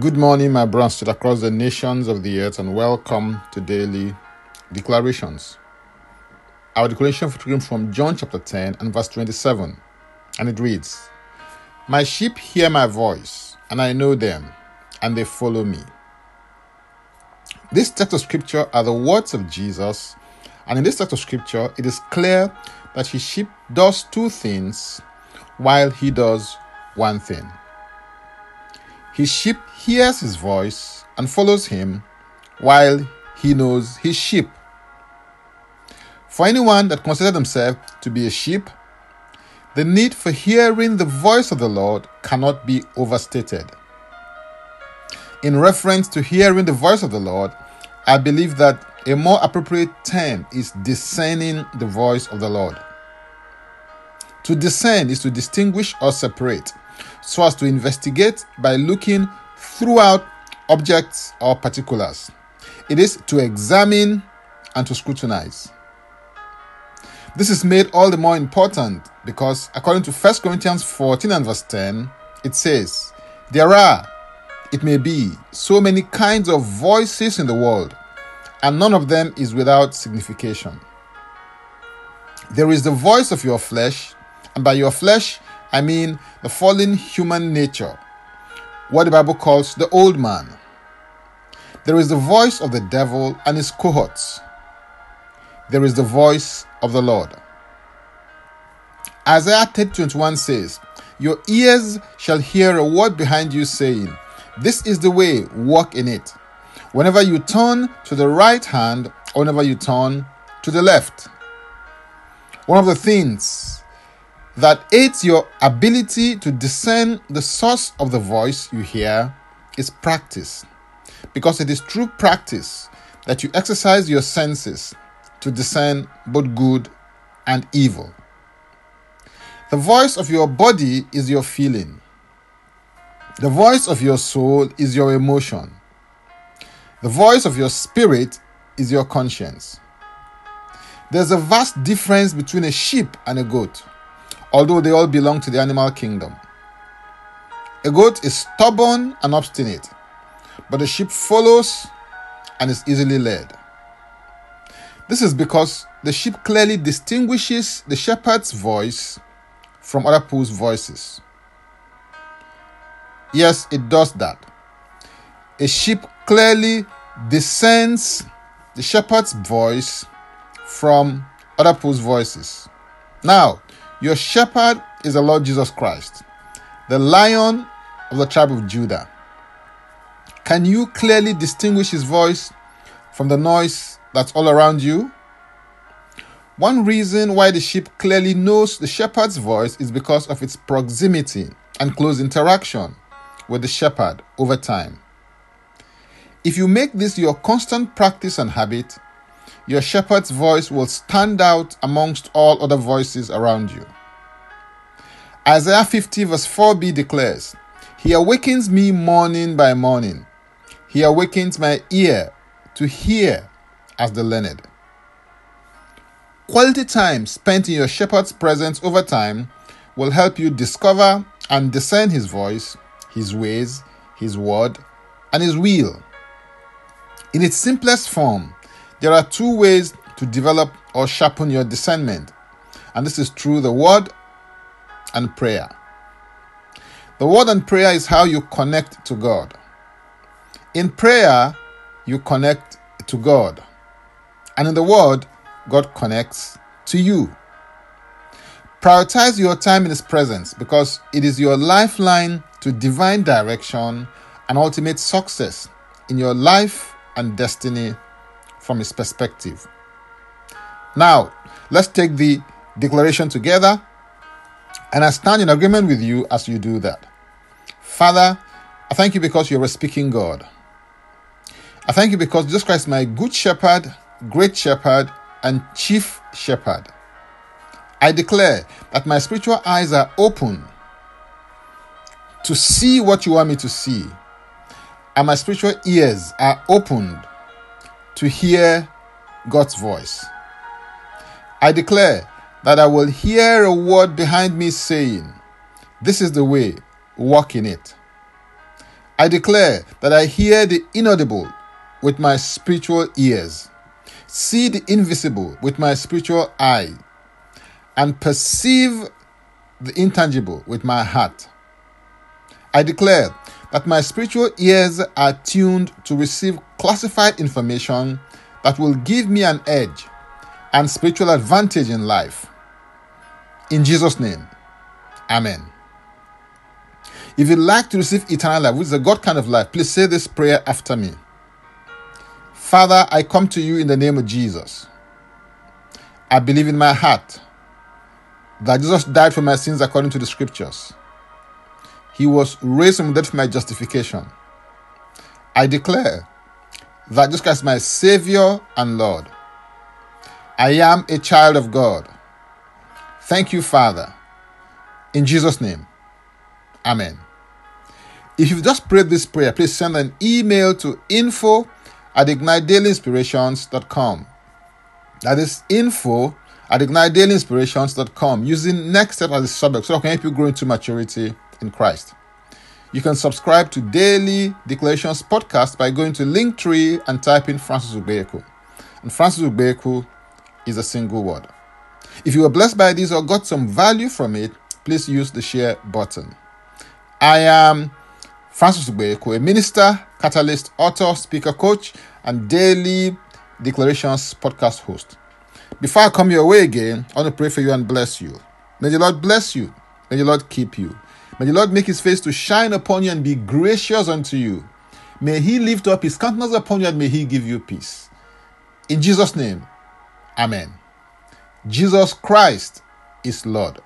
Good morning, my brothers across the nations of the earth, and welcome to daily declarations. Our declaration came from John chapter 10 and verse 27, and it reads, My sheep hear my voice, and I know them, and they follow me. This text of scripture are the words of Jesus, and in this text of scripture, it is clear that his sheep does two things while he does one thing. His sheep hears his voice and follows him while he knows his sheep. For anyone that considers himself to be a sheep, the need for hearing the voice of the Lord cannot be overstated. In reference to hearing the voice of the Lord, I believe that a more appropriate term is discerning the voice of the Lord. To discern is to distinguish or separate so as to investigate by looking throughout objects or particulars. It is to examine and to scrutinize. This is made all the more important because, according to 1 Corinthians 14 and verse 10, it says, There are, it may be, so many kinds of voices in the world, and none of them is without signification. There is the voice of your flesh, and by your flesh, I mean the fallen human nature, what the Bible calls the old man. There is the voice of the devil and his cohorts. There is the voice of the Lord. Isaiah 21 says, Your ears shall hear a word behind you saying, This is the way, walk in it. Whenever you turn to the right hand, or whenever you turn to the left. One of the things that aids your ability to discern the source of the voice you hear is practice. Because it is through practice that you exercise your senses to discern both good and evil. The voice of your body is your feeling. The voice of your soul is your emotion. The voice of your spirit is your conscience. There's a vast difference between a sheep and a goat although they all belong to the animal kingdom. A goat is stubborn and obstinate, but a sheep follows and is easily led. This is because the sheep clearly distinguishes the shepherd's voice from other people's voices. Yes, it does that. A sheep clearly discerns the shepherd's voice from other people's voices. Now, your shepherd is the Lord Jesus Christ, the lion of the tribe of Judah. Can you clearly distinguish his voice from the noise that's all around you? One reason why the sheep clearly knows the shepherd's voice is because of its proximity and close interaction with the shepherd over time. If you make this your constant practice and habit, your shepherd's voice will stand out amongst all other voices around you. Isaiah 50, verse 4b declares, He awakens me morning by morning. He awakens my ear to hear as the learned. Quality time spent in your shepherd's presence over time will help you discover and discern his voice, his ways, his word, and his will. In its simplest form, there are two ways to develop or sharpen your discernment, and this is through the Word and prayer. The Word and prayer is how you connect to God. In prayer, you connect to God, and in the Word, God connects to you. Prioritize your time in His presence because it is your lifeline to divine direction and ultimate success in your life and destiny from his perspective. Now, let's take the declaration together, and I stand in agreement with you as you do that. Father, I thank you because you're a speaking God. I thank you because Jesus Christ my good shepherd, great shepherd, and chief shepherd. I declare that my spiritual eyes are open to see what you want me to see, and my spiritual ears are opened to hear God's voice. I declare that I will hear a word behind me saying, This is the way, walk in it. I declare that I hear the inaudible with my spiritual ears, see the invisible with my spiritual eye, and perceive the intangible with my heart. I declare that my spiritual ears are tuned to receive classified information that will give me an edge and spiritual advantage in life. In Jesus' name, Amen. If you'd like to receive eternal life, which is a God kind of life, please say this prayer after me. Father, I come to you in the name of Jesus. I believe in my heart that Jesus died for my sins according to the scriptures. He was raised from death for my justification. I declare that Jesus Christ is my Savior and Lord. I am a child of God. Thank you, Father. In Jesus' name, Amen. If you've just prayed this prayer, please send an email to info at ignitedailyinspirations.com. That is info at ignitedailyinspirations.com using next step as a subject so I can help you grow into maturity in Christ. You can subscribe to Daily Declarations podcast by going to Linktree and type in Francis Ubeku. And Francis Ubeku is a single word. If you were blessed by this or got some value from it, please use the share button. I am Francis Ubeku, a minister, catalyst, author, speaker, coach, and daily declarations podcast host. Before I come your way again, I want to pray for you and bless you. May the Lord bless you. May the Lord keep you. May the Lord make his face to shine upon you and be gracious unto you. May he lift up his countenance upon you and may he give you peace. In Jesus' name, Amen. Jesus Christ is Lord.